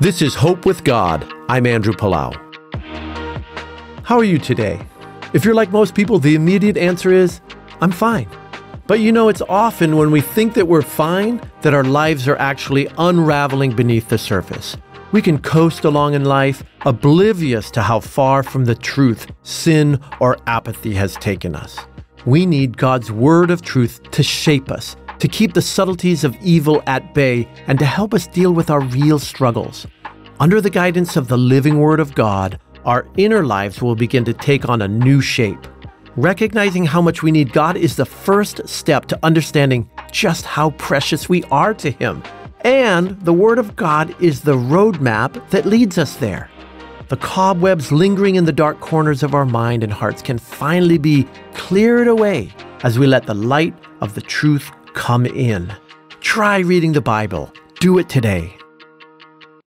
This is Hope with God. I'm Andrew Palau. How are you today? If you're like most people, the immediate answer is, I'm fine. But you know, it's often when we think that we're fine that our lives are actually unraveling beneath the surface. We can coast along in life, oblivious to how far from the truth sin or apathy has taken us. We need God's word of truth to shape us, to keep the subtleties of evil at bay, and to help us deal with our real struggles. Under the guidance of the living word of God, our inner lives will begin to take on a new shape. Recognizing how much we need God is the first step to understanding just how precious we are to Him and the Word of God is the roadmap that leads us there. The cobwebs lingering in the dark corners of our mind and hearts can finally be cleared away as we let the light of the truth come in. Try reading the Bible. Do it today.